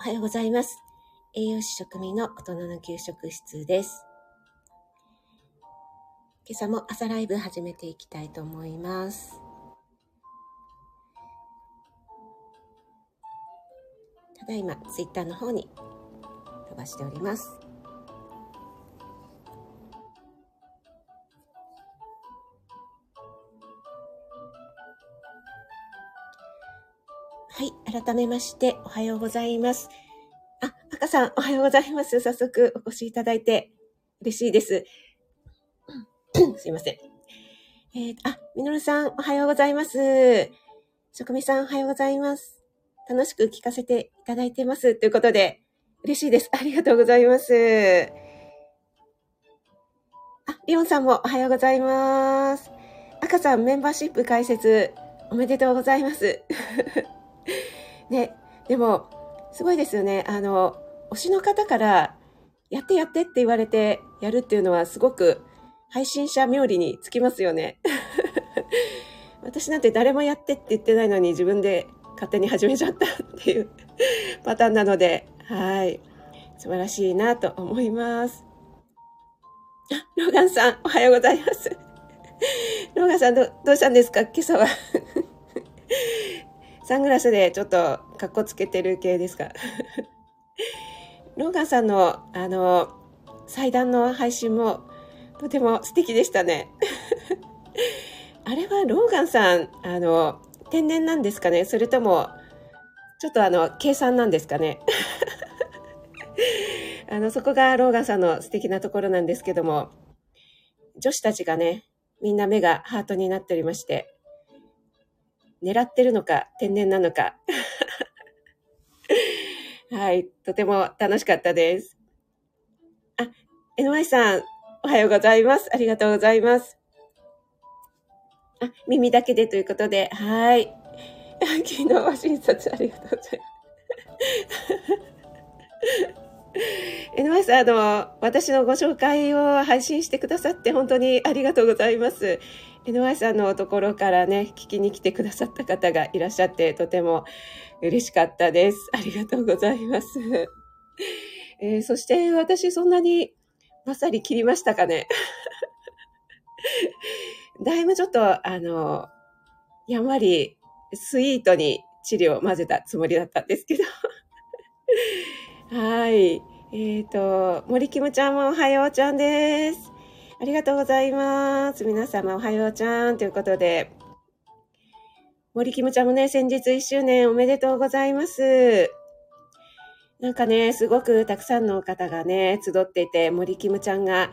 おはようございます。栄養士食味の大人の給食室です。今朝も朝ライブ始めていきたいと思います。ただいま、ツイッターの方に飛ばしております。改めまして、おはようございます。あ、赤さん、おはようございます。早速、お越しいただいて、嬉しいです。すいません。えー、あ、みのるさん、おはようございます。職味さん、おはようございます。楽しく聞かせていただいてます。ということで、嬉しいです。ありがとうございます。あ、リオンさんもおはようございます。赤さん、メンバーシップ開設、おめでとうございます。ね、でも、すごいですよね。あの、推しの方から、やってやってって言われてやるっていうのはすごく配信者冥利につきますよね。私なんて誰もやってって言ってないのに自分で勝手に始めちゃったっていう パターンなので、はい。素晴らしいなと思います。あ、ローガンさん、おはようございます。ローガンさん、どどうしたんですか？今朝は。サングラスでちょっとかっこつけてる系ですか？ローガンさんの、あの、祭壇の配信もとても素敵でしたね。あれはローガンさん、あの、天然なんですかね？それとも、ちょっとあの、計算なんですかね？あの、そこがローガンさんの素敵なところなんですけども、女子たちがね、みんな目がハートになっておりまして、狙ってるのか、天然なのか。はい、とても楽しかったです。あ、NY さん、おはようございます。ありがとうございます。あ、耳だけでということで、はい。昨日は診察ありがとうございます。NY さん、あの、私のご紹介を配信してくださって本当にありがとうございます。NY さんのところからね、聞きに来てくださった方がいらっしゃって、とても嬉しかったです。ありがとうございます。えーそして私そんなにまさり切りましたかね？だいぶちょっと、あの、やんわりスイートに治療を混ぜたつもりだったんですけど。はい。えっ、と、森キムちゃんもおはようちゃんです。ありがとうございます。皆様おはようちゃんということで、森キムちゃんもね、先日1周年おめでとうございます。なんかね、すごくたくさんの方がね、集っていて、森キムちゃんが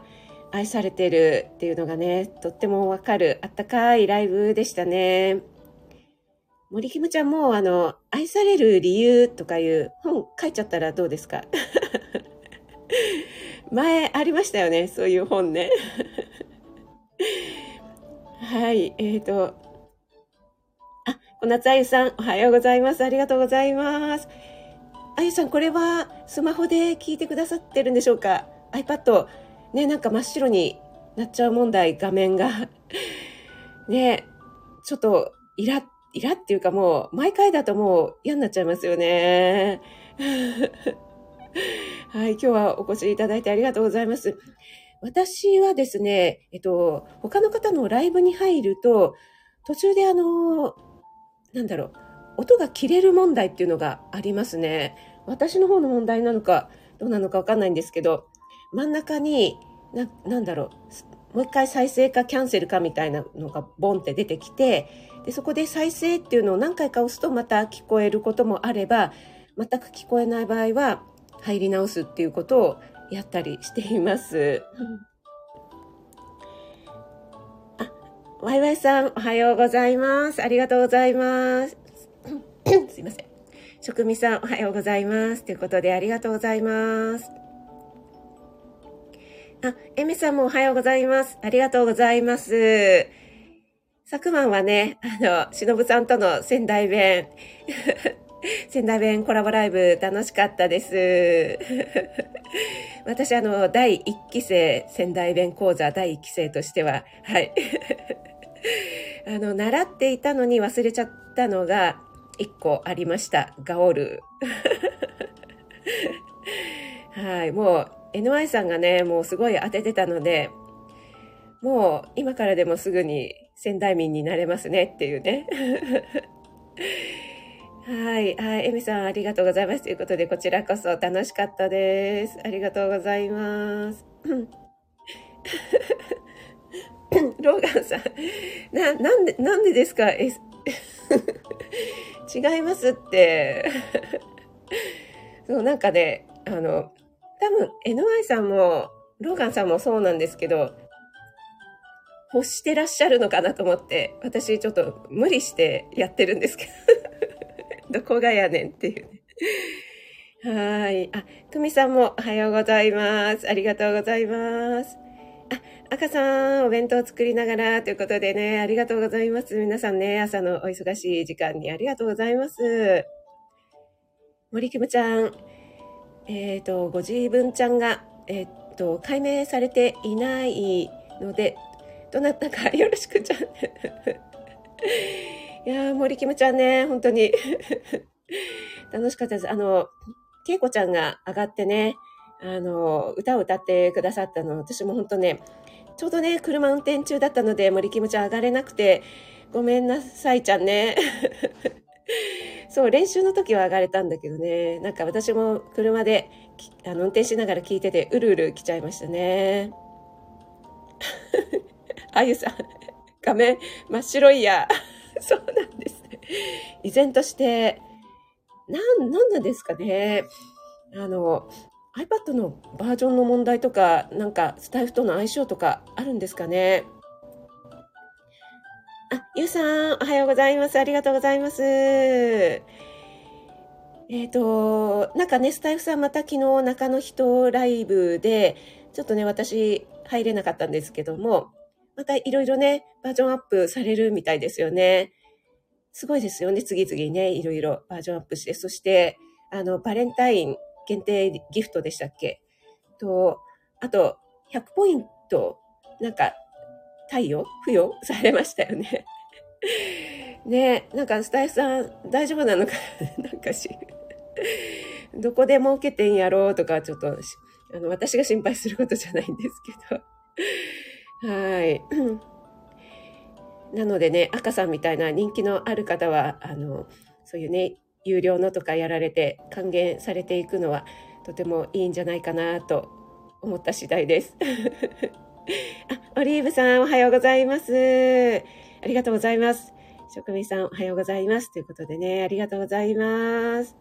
愛されてるっていうのがね、とってもわかる、あったかいライブでしたね。森キムちゃんも、あの、愛される理由とかいう本書いちゃったらどうですか？前ありましたよね、そういう本ね。はい、えっ、ー、と、あ、小夏あゆさん、おはようございます。ありがとうございます。あゆさん、これはスマホで聞いてくださってるんでしょうか ?iPad、ね、なんか真っ白になっちゃう問題、画面が。ね、ちょっと、イラ、イラっていうかもう、毎回だともう嫌になっちゃいますよね。はい、今日はお越しいただいてありがとうございます。私はですね、えっと、他の方のライブに入ると、途中であの、なんだろう、音が切れる問題っていうのがありますね。私の方の問題なのか、どうなのかわかんないんですけど、真ん中に、な、なんだろう、もう一回再生かキャンセルかみたいなのがボンって出てきて、で、そこで再生っていうのを何回か押すとまた聞こえることもあれば、全く聞こえない場合は入り直すっていうことをやったりしています。あ、ワイワイさん、おはようございます。ありがとうございます。すいません。職味さん、おはようございます。ということで、ありがとうございます。あ、エミさんもおはようございます。ありがとうございます。昨晩はね、あの、しのぶさんとの仙台弁、仙台弁コラボライブ楽しかったです。私、あの、第1期生、仙台弁講座第1期生としては、はい。あの、習っていたのに忘れちゃったのが1個ありました。ガオル。はい、もう NY さんがね、もうすごい当ててたので、もう今からでもすぐに仙台民になれますねっていうね。はい。はい。エミさん、ありがとうございます。ということで、こちらこそ楽しかったです。ありがとうございます。ローガンさん、な、なんで、なんでですか？え、違いますって。そう、なんかね、あの、多分 NY さんも、ローガンさんもそうなんですけど、欲してらっしゃるのかなと思って、私ちょっと無理してやってるんですけど、どこがやねんっていうね。はい。あ、久美さんもおはようございます。ありがとうございます。あ、赤さん、お弁当作りながらということでね、ありがとうございます。皆さんね、朝のお忙しい時間にありがとうございます。森キムちゃん、えっ、ー、と、ご自分ちゃんが、えっ、ー、と、解明されていないので、どなたかよろしくちゃん。いやー、森キムちゃんね、本当に 楽しかったです。あの、ケイコちゃんが上がってね、あの、歌を歌ってくださったの、私も本当ね、ちょうどね、車運転中だったので、森キムちゃん上がれなくて、ごめんなさいちゃんね。そう、練習の時は上がれたんだけどね、なんか私も車であの運転しながら聞いてて、うるうる来ちゃいましたね。あゆさん、画面真っ白いや。そうなんです。依然として、なん、なんなんですかね。あの、iPad のバージョンの問題とか、なんかスタイフとの相性とかあるんですかね。あ、ゆうさん、おはようございます。ありがとうございます。えっ、ー、と、なんかね、スタイフさんまた昨日中の人ライブで、ちょっとね、私入れなかったんですけども、またいろいろね、バージョンアップされるみたいですよね。すごいですよね、次々ね、いろいろバージョンアップして、そして、あの、バレンタイン限定ギフトでしたっけ？と、あと、100ポイント、なんか、貸与付与されましたよね。ねなんかスタイフさん大丈夫なのか？なんかし、どこで儲けてんやろ？うとか、ちょっと、あの、私が心配することじゃないんですけど。はい。なのでね、赤さんみたいな人気のある方は、あの、そういうね、有料のとかやられて還元されていくのはとてもいいんじゃないかなと思った次第です。あ、オリーブさん、おはようございます。ありがとうございます。職人さん、おはようございます。ということでね、ありがとうございます。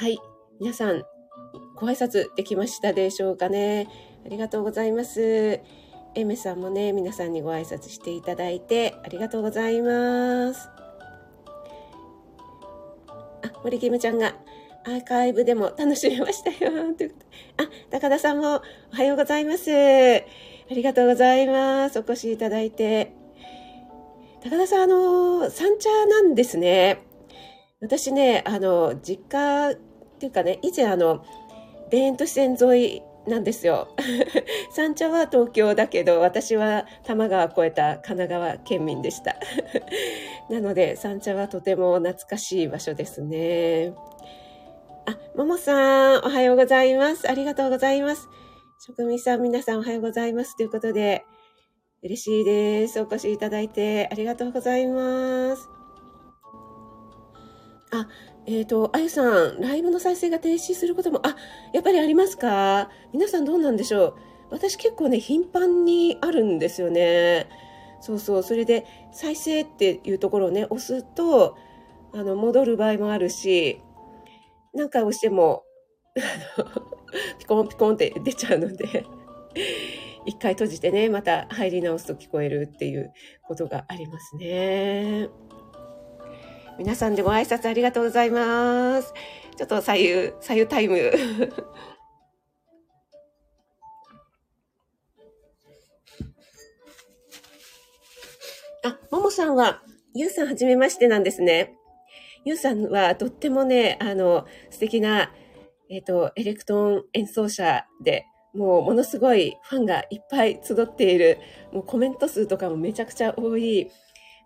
はい。皆さん、ご挨拶できましたでしょうかね。ありがとうございます。エメさんもね、皆さんにご挨拶していただいてありがとうございます。あ、森キムちゃんがアーカイブでも楽しめましたよ。ということあ、高田さんもおはようございます。ありがとうございます。お越しいただいて。高田さん、あの、三茶なんですね。私ね、あの、実家っていうかね、以前あの、田園都市線沿いなんですよ。三茶は東京だけど、私は多摩川越えた神奈川県民でした。なので、三茶はとても懐かしい場所ですね。あ、ももさん、おはようございます。ありがとうございます。職人さん、皆さんおはようございます。ということで、嬉しいです。お越しいただいてありがとうございます。あ、えっ、ー、と、あゆさん、ライブの再生が停止することも、あ、やっぱりありますか？皆さんどうなんでしょう？私結構ね、頻繁にあるんですよね。そうそう。それで、再生っていうところをね、押すと、あの、戻る場合もあるし、何回押しても、ピコンピコンって出ちゃうので、一回閉じてね、また入り直すと聞こえるっていうことがありますね。皆さんでご挨拶ありがとうございます。ちょっと左右、左右タイム。あ、ももさんは、ゆうさんはじめましてなんですね。ゆうさんはとってもね、あの、素敵な、えっ、ー、と、エレクトーン演奏者で、もうものすごいファンがいっぱい集っている、もうコメント数とかもめちゃくちゃ多い、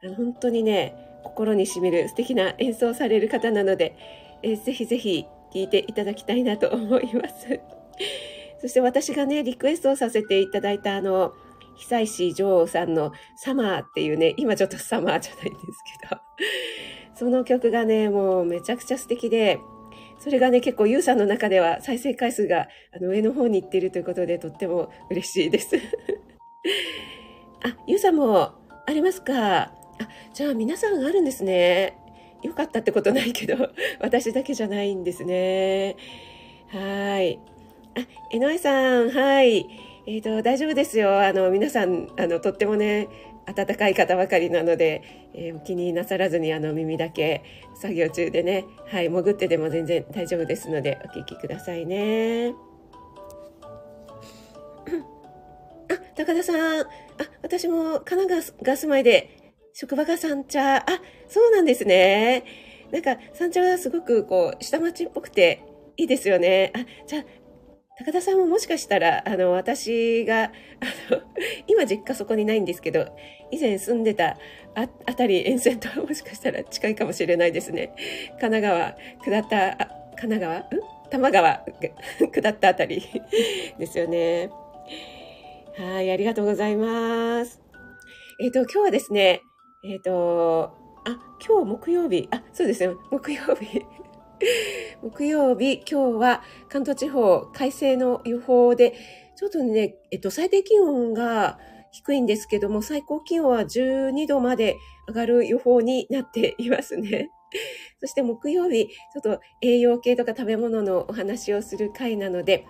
あの本当にね、心にしみる素敵な演奏される方なので、えー、ぜひぜひ聞いていただきたいなと思います。そして私がね、リクエストをさせていただいたあの、久石譲さんのサマーっていうね、今ちょっとサマーじゃないんですけど、その曲がね、もうめちゃくちゃ素敵で、それがね、結構ユウさんの中では再生回数があの上の方に行っているということで、とっても嬉しいです。あ、ユウさんもありますか、じゃあ皆さんあるんですね。よかったってことないけど、私だけじゃないんですね。はい。あ、江上さん、はい。えっ、ー、と、大丈夫ですよ。あの、皆さん、あの、とってもね、温かい方ばかりなので、えー、お気になさらずにあの耳だけ作業中でね、はい、潜ってでも全然大丈夫ですのでお聞きくださいね。あ、高田さん、あ、私も神奈川が住まいで、職場が三茶、あ、そうなんですね。なんか三茶はすごくこう、下町っぽくていいですよね。あ、じゃあ、高田さんももしかしたら、あの、私が、あの、今実家そこにないんですけど、以前住んでたああたり沿線とはもしかしたら近いかもしれないですね。神奈川、下った、あ神奈川？ん？多摩川、下ったあたり ですよね。はい、ありがとうございます。えっ、ー、と、今日はですね、えっ、ー、と、あ、今日木曜日、あ、そうですね、木曜日。木曜日、今日は関東地方、快晴の予報で、ちょっとね、えっと、最低気温が低いんですけども、最高気温は12度まで上がる予報になっていますね。そして木曜日、ちょっと栄養系とか食べ物のお話をする回なので、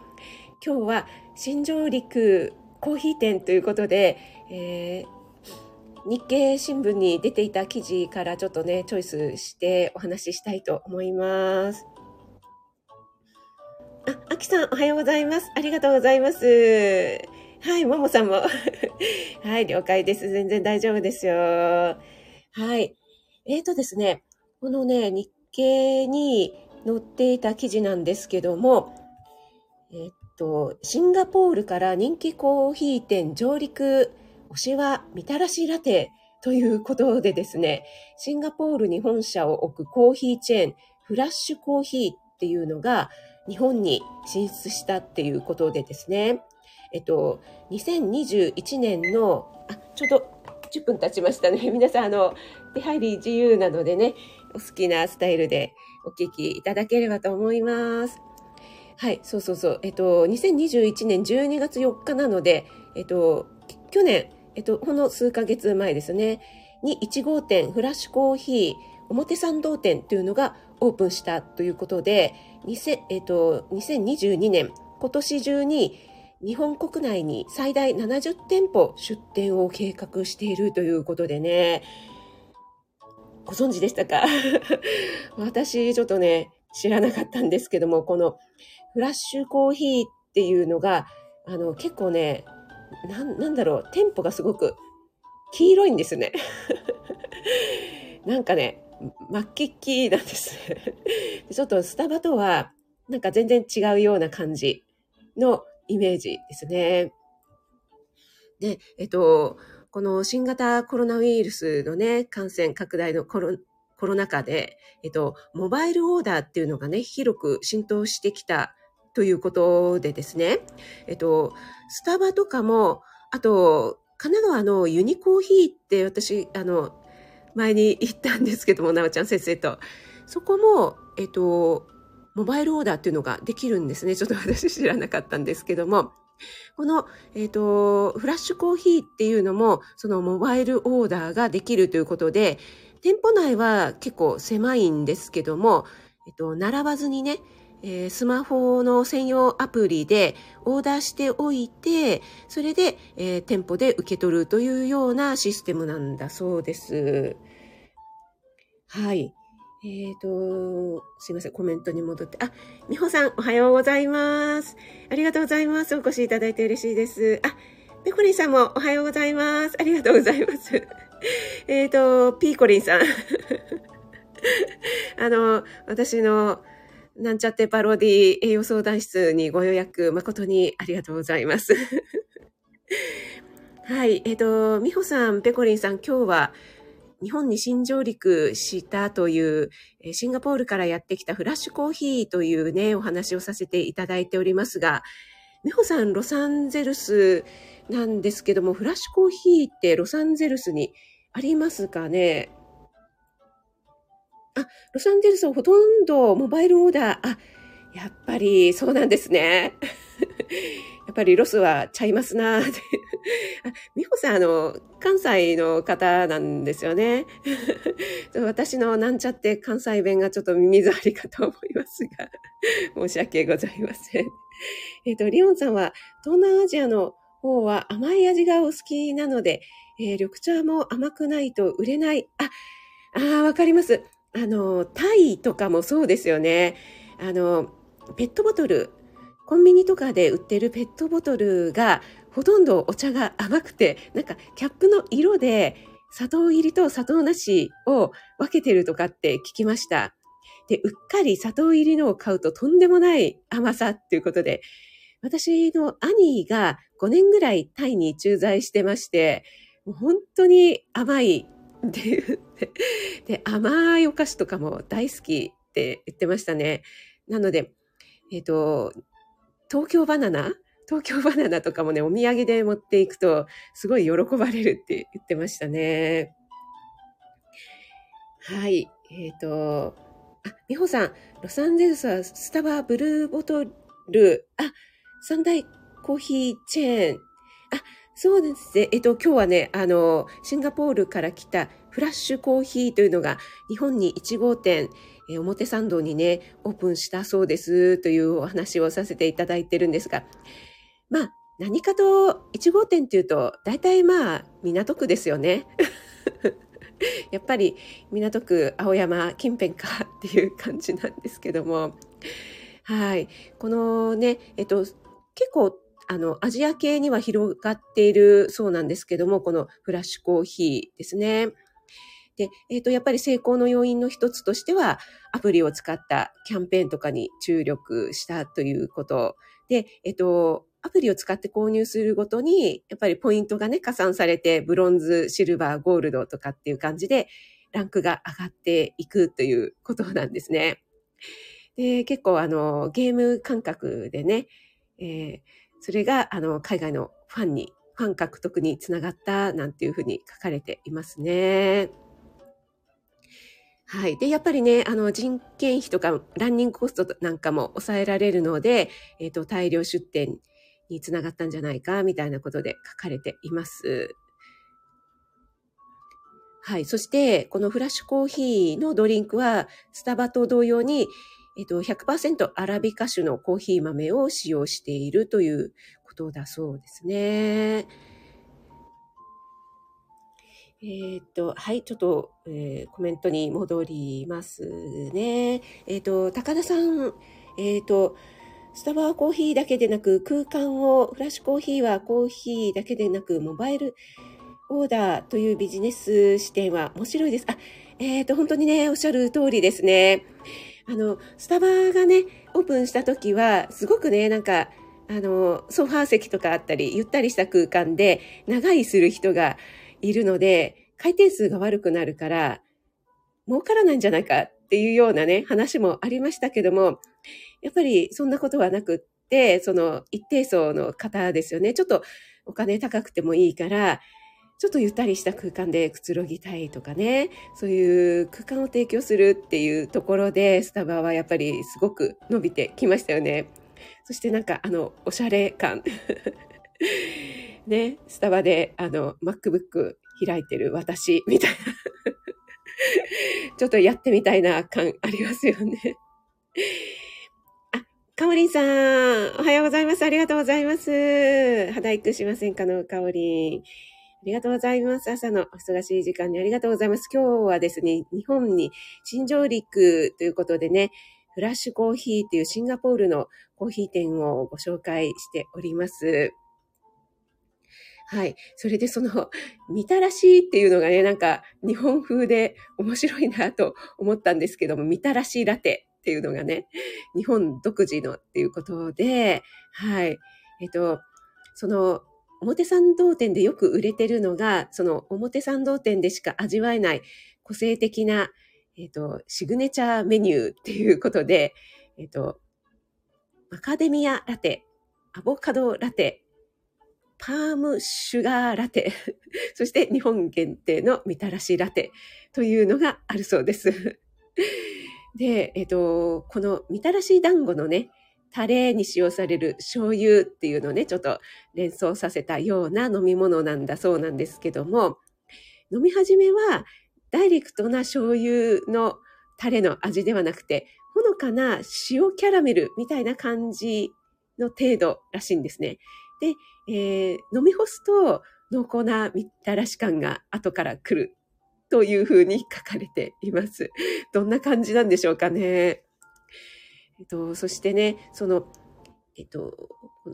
今日は新上陸コーヒー店ということで、えー日経新聞に出ていた記事からちょっとね、チョイスしてお話ししたいと思います。あ、あきさんおはようございます。ありがとうございます。はい、ももさんも。はい、了解です。全然大丈夫ですよ。はい。えーとですね、このね、日経に載っていた記事なんですけども、え、っと、シンガポールから人気コーヒー店上陸推しはみたらしラテということでですね、シンガポールに本社を置くコーヒーチェーン、フラッシュコーヒーっていうのが日本に進出したっていうことでですね、えっと、2021年の、あ、ちょうど10分経ちましたね。皆さん、あの、手入り自由なのでね、お好きなスタイルでお聞きいただければと思います。はい、そうそうそう。えっと、2021年12月4日なので、えっと、去年、えっと、ほんの数ヶ月前ですね、に1号店フラッシュコーヒー表参道店というのがオープンしたということで、2000えっと、2022年、今年中に日本国内に最大70店舗出店を計画しているということでね、ご存知でしたか？私、ちょっとね、知らなかったんですけども、このフラッシュコーヒーっていうのが、あの、結構ね、ななんだろう、店舗がすごく黄色いんですね。なんかね、真っ黄っきなんです ちょっとスタバとは、なんか全然違うような感じのイメージですね。で、えっと、この新型コロナウイルスのね、感染拡大のコロコロナ禍で、えっと、モバイルオーダーっていうのがね、広く浸透してきたということでですね、えっと、スタバとかも、あと、神奈川のユニコーヒーって私、あの、前に行ったんですけども、なおちゃん先生と。そこも、えっと、モバイルオーダーっていうのができるんですね。ちょっと私知らなかったんですけども。この、えっ、と、フラッシュコーヒーっていうのも、そのモバイルオーダーができるということで、店舗内は結構狭いんですけども、えっと、並ばずにね、えー、スマホの専用アプリでオーダーしておいて、それで、えー、店舗で受け取るというようなシステムなんだそうです。はい。えっ、ー、と、すいません、コメントに戻って。あ、みほさん、おはようございます。ありがとうございます。お越しいただいて嬉しいです。あ、ペコリンさんもおはようございます。ありがとうございます。えっと、ピーコリンさん。あの、私のなんちゃってパロディ栄養相談室にご予約誠にありがとうございます。はい。えっ、ー、と、みほさん、ペコリンさん、今日は日本に新上陸したという、シンガポールからやってきたフラッシュコーヒーというね、お話をさせていただいておりますが、美穂さん、ロサンゼルスなんですけども、フラッシュコーヒーってロサンゼルスにありますかね？あ、ロサンゼルスはほとんどモバイルオーダー、あ、やっぱりそうなんですね。やっぱりロスはちゃいますな。あ、美穂さん、あの、関西の方なんですよね。私のなんちゃって関西弁がちょっと耳障りかと思いますが、申し訳ございません。えっ、ー、と、リオンさんは東南アジアの方は甘い味がお好きなので、えー、緑茶も甘くないと売れない。ああ、あわかります。あの、タイとかもそうですよね。あの、ペットボトル、コンビニとかで売ってるペットボトルがほとんどお茶が甘くて、なんかキャップの色で砂糖入りと砂糖なしを分けてるとかって聞きました。で、うっかり砂糖入りのを買うととんでもない甘さっていうことで、私の兄が5年ぐらいタイに駐在してまして、もう本当に甘いって言って、で、甘いお菓子とかも大好きって言ってましたね。なので、えっ、ー、と、東京バナナ？東京バナナとかもね、お土産で持っていくと、すごい喜ばれるって言ってましたね。はい。えっ、ー、と、あ、美穂さん、ロサンゼルスはスタバブルーボトル、あ、三大コーヒーチェーン。あ、そうですね。えっと、今日はね、あの、シンガポールから来たフラッシュコーヒーというのが日本に1号店、え表参道にね、オープンしたそうですというお話をさせていただいてるんですが、まあ、何かと1号店っていうと、大体まあ、港区ですよね。やっぱり港区青山近辺かっていう感じなんですけども、はい。このね、えっと、結構、あの、アジア系には広がっているそうなんですけども、このフラッシュコーヒーですね。で、えっ、ー、と、やっぱり成功の要因の一つとしては、アプリを使ったキャンペーンとかに注力したということ。で、えっ、ー、と、アプリを使って購入するごとに、やっぱりポイントがね、加算されて、ブロンズ、シルバー、ゴールドとかっていう感じで、ランクが上がっていくということなんですね。で、結構あの、ゲーム感覚でね、えー、それがあの、海外のファンに、ファン獲得につながったなんていうふうに書かれていますね。はい。で、やっぱりね、あの、人件費とか、ランニングコストなんかも抑えられるので、えっ、ー、と、大量出店につながったんじゃないか、みたいなことで書かれています。はい。そして、このフラッシュコーヒーのドリンクは、スタバと同様に、えっ、と、100%アラビカ種のコーヒー豆を使用しているということだそうですね。えっ、と、はい、ちょっと、えー、コメントに戻りますね。えっ、と、高田さん、えっ、と、スタバはコーヒーだけでなく、空間を、フラッシュコーヒーはコーヒーだけでなく、モバイルオーダーというビジネス視点は面白いです。あ、えっ、と、本当にね、おっしゃる通りですね。あの、スタバがね、オープンした時は、すごくね、なんか、あの、ソファー席とかあったり、ゆったりした空間で、長居する人がいるので、回転数が悪くなるから、儲からないんじゃないかっていうようなね、話もありましたけども、やっぱりそんなことはなくって、その一定層の方ですよね。ちょっとお金高くてもいいから、ちょっとゆったりした空間でくつろぎたいとかね、そういう空間を提供するっていうところで、スタバはやっぱりすごく伸びてきましたよね。そしてなんかあの、おしゃれ感。ね、スタバで、あの、MacBook 開いてる私、みたいな。ちょっとやってみたいな感ありますよね。あ、かおりんさん、おはようございます。ありがとうございます。肌育しませんかのかおりん。ありがとうございます。朝のお忙しい時間にありがとうございます。今日はですね、日本に新上陸ということでね、フラッシュコーヒーというシンガポールのコーヒー店をご紹介しております。はい。それでその、みたらしっていうのがね、なんか日本風で面白いなと思ったんですけども、みたらしラテっていうのがね、日本独自のっていうことで、はい。えっと、その、表参道店でよく売れてるのが、その表参道店でしか味わえない個性的な、えっ、と、シグネチャーメニューっていうことで、えっ、と、マカデミアラテ、アボカドラテ、パームシュガーラテ、そして日本限定のみたらしラテというのがあるそうです。で、えっ、と、このみたらし団子のね、タレに使用される醤油っていうのをね、ちょっと連想させたような飲み物なんだそうなんですけども、飲み始めはダイレクトな醤油のタレの味ではなくて、ほのかな塩キャラメルみたいな感じの程度らしいんですね。で、えー、飲み干すと濃厚なみたらし感が後から来るというふうに書かれています。どんな感じなんでしょうかね。えっと、そしてね、その、えっと、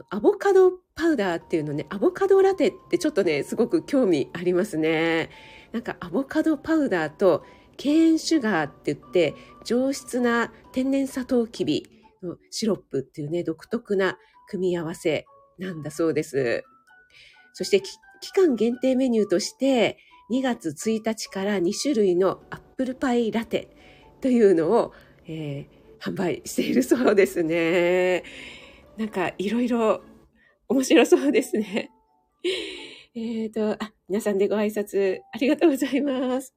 アボカドパウダーっていうのね、アボカドラテってちょっとね、すごく興味ありますね。なんかアボカドパウダーとケーンシュガーって言って、上質な天然砂糖きびのシロップっていうね、独特な組み合わせなんだそうです。そして期間限定メニューとして、2月1日から2種類のアップルパイラテというのを、えー販売しているそうですね。なんかいろいろ面白そうですね。えっ、と、あ、皆さんでご挨拶ありがとうございます。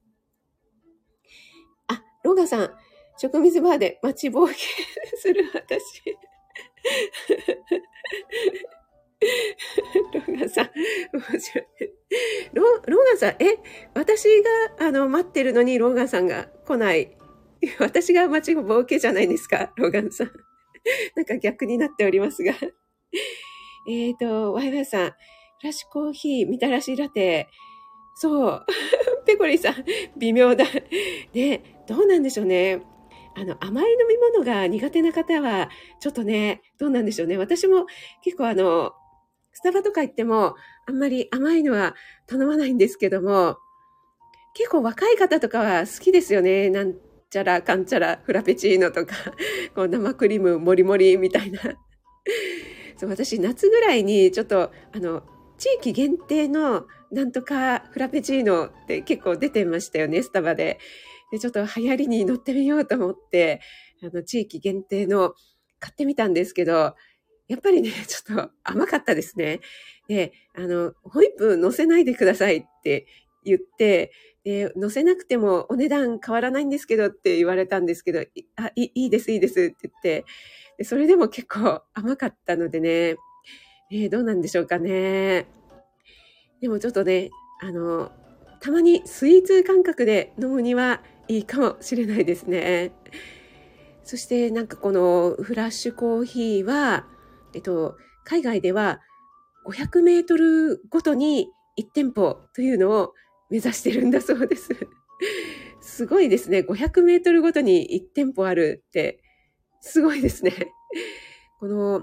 あ、ローガさん、食水バーで待ちぼうけする私。ローガさん、面白い。ロローガさん、え、私が、あの、待ってるのにローガさんが来ない 私が待ちぼうけじゃないですか、ローガンさん。なんか逆になっておりますが。えっと、ワイワイさん、フラッシュコーヒー、みたらしラテ。そう。ペコリさん、微妙だ。ね、どうなんでしょうね。あの、甘い飲み物が苦手な方は、ちょっとね、どうなんでしょうね。私も結構あの、スタバとか行っても、あんまり甘いのは頼まないんですけども、結構若い方とかは好きですよね。なんちゃらかんちゃらフラペチーノとか、こう生クリームもりもりみたいな。そう、私夏ぐらいにちょっと、あの、地域限定のなんとかフラペチーノって結構出てましたよね、スタバで。で、ちょっと流行りに乗ってみようと思って、あの、地域限定の買ってみたんですけど、やっぱりね、ちょっと甘かったですね。で、あの、ホイップ乗せないでくださいって言って、で、乗せなくてもお値段変わらないんですけどって言われたんですけど、あ、いいです、いいですって言って、でそれでも結構 甘かったのでね、えー、どうなんでしょうかね。でもちょっとね、あの、たまにスイーツ感覚で飲むにはいいかもしれないですね。そしてなんかこのフラッシュコーヒーは、えっと、海外では500メートルごとに1店舗というのを目指してるんだそうです。すごいですね。500メートルごとに1店舗あるって、すごいですね。この、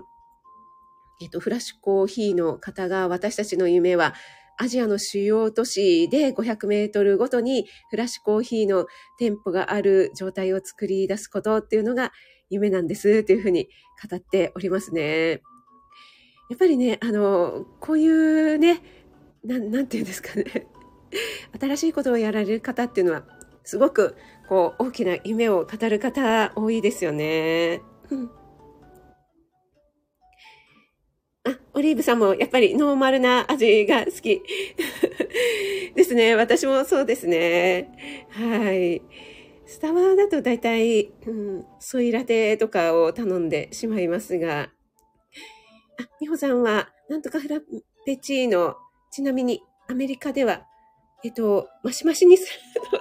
えっと、フラッシュコーヒーの方が私たちの夢は、アジアの主要都市で500メートルごとにフラッシュコーヒーの店舗がある状態を作り出すことっていうのが夢なんですというふうに語っておりますね。やっぱりね、あの、こういうね、な、なんていうんですかね。新しいことをやられる方っていうのは、すごく、こう、大きな夢を語る方多いですよね。うん。あ、オリーブさんもやっぱりノーマルな味が好き ですね。私もそうですね。はい。スタバだと大体、うん、ソイラテとかを頼んでしまいますが、あ、美穂さんは、なんとかフラペチーノ、ちなみにアメリカではえっと、マシマシにするの。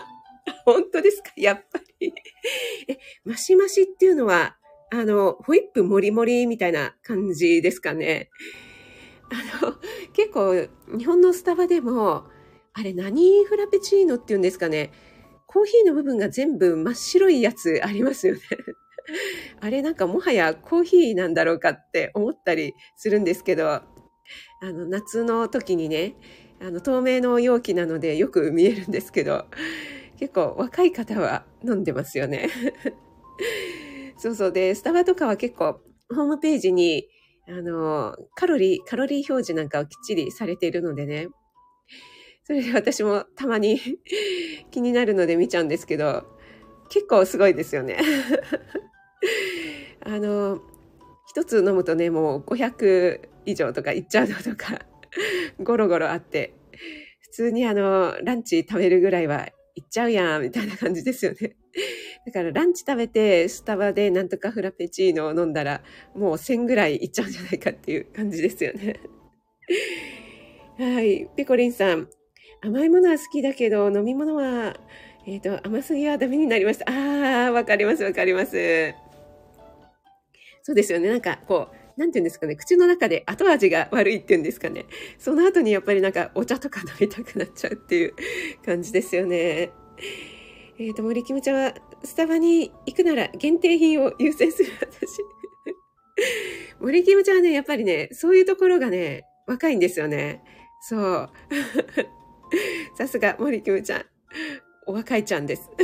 本当ですか？やっぱり。え、マシマシっていうのは、あの、ホイップもりもりみたいな感じですかね？あの、結構、日本のスタバでも、あれ何フラペチーノっていうんですかね？コーヒーの部分が全部真っ白いやつありますよね。あれなんかもはやコーヒーなんだろうかって思ったりするんですけど、あの、夏の時にね、あの、透明の容器なのでよく見えるんですけど、結構若い方は飲んでますよね。そうそう。で、スタバとかは結構ホームページに、あの、カロリー、カロリー表示なんかをきっちりされているのでね。それで私もたまに 気になるので見ちゃうんですけど、結構すごいですよね。あの、一つ飲むとね、もう500以上とかいっちゃうのとか、ゴロゴロあって、普通にあの、ランチ食べるぐらいはいっちゃうやん、みたいな感じですよね。だからランチ食べて、スタバでなんとかフラペチーノを飲んだら、もう1000ぐらいいっちゃうんじゃないかっていう感じですよね。はい。ペコリンさん。甘いものは好きだけど、飲み物は、えっ、ー、と、甘すぎはダメになりました。あー、わかります、わかります。そうですよね。なんか、こう、なんて言うんですかね。口の中で後味が悪いっていうんですかね。その後にやっぱりなんかお茶とか飲みたくなっちゃうっていう感じですよね。えっ、ー、と、森キムちゃんはスタバに行くなら限定品を優先する私。森キムちゃんはね、やっぱりね、そういうところがね、若いんですよね。そう。さすが森キムちゃん。お若いちゃんです。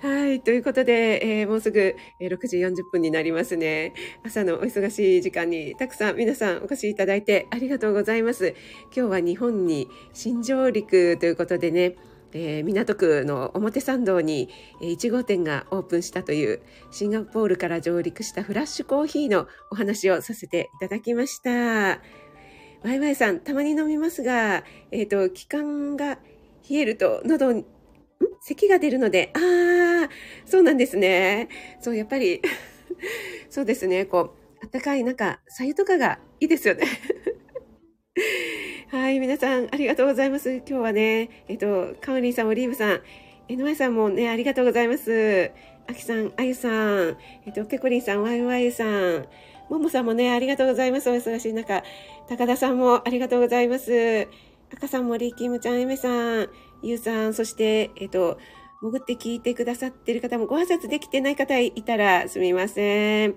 はい。ということで、えー、もうすぐ6時40分になりますね。朝のお忙しい時間にたくさん皆さんお越しいただいてありがとうございます。今日は日本に新上陸ということでね、えー、港区の表参道に1号店がオープンしたというシンガポールから上陸したフラッシュコーヒーのお話をさせていただきました。ワイワイさん、たまに飲みますが、えっ、ー、と、気管が冷えると喉、咳が出るので、ああ、そうなんですね。そう、やっぱり そうですね、こう、あったかい、なんか、左右とかがいいですよね はい、皆さん、ありがとうございます。今日はね、えっと、カオリーさん、オリーブさん、NY さんもね、ありがとうございます。あきさん、あゆさん、えっと、ペコリンさん、ワイワイさん、ももさんもね、ありがとうございます。お忙しい中、高田さんもありがとうございます。赤さん、森キムちゃん、エメさん、ゆうさん、そして、えっと、潜って聞いてくださってる方もご挨拶できてない方いたらすみません。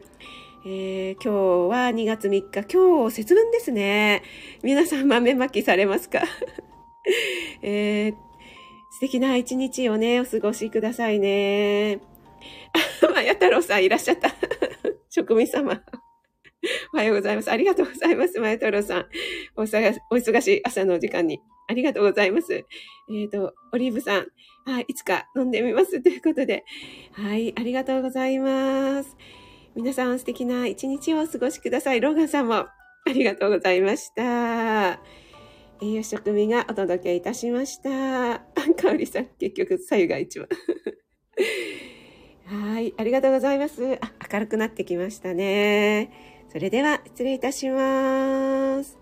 えー、今日は2月3日、今日節分ですね。皆さん豆まきされますか？えー、素敵な一日をね、お過ごしくださいね。あ、まや太郎さんいらっしゃった。職人様。おはようございます。ありがとうございます。まや太郎さん。お忙しい朝の時間にありがとうございます。えっ、ー、と、オリーブさん。はい、いつか飲んでみます。ということで。はい、ありがとうございます。皆さん素敵な一日をお過ごしください。ローガンさんもありがとうございました。栄養食味がお届けいたしました。あかおりさん、結局、左右が一番。はい、ありがとうございます。あ、明るくなってきましたね。それでは、失礼いたします。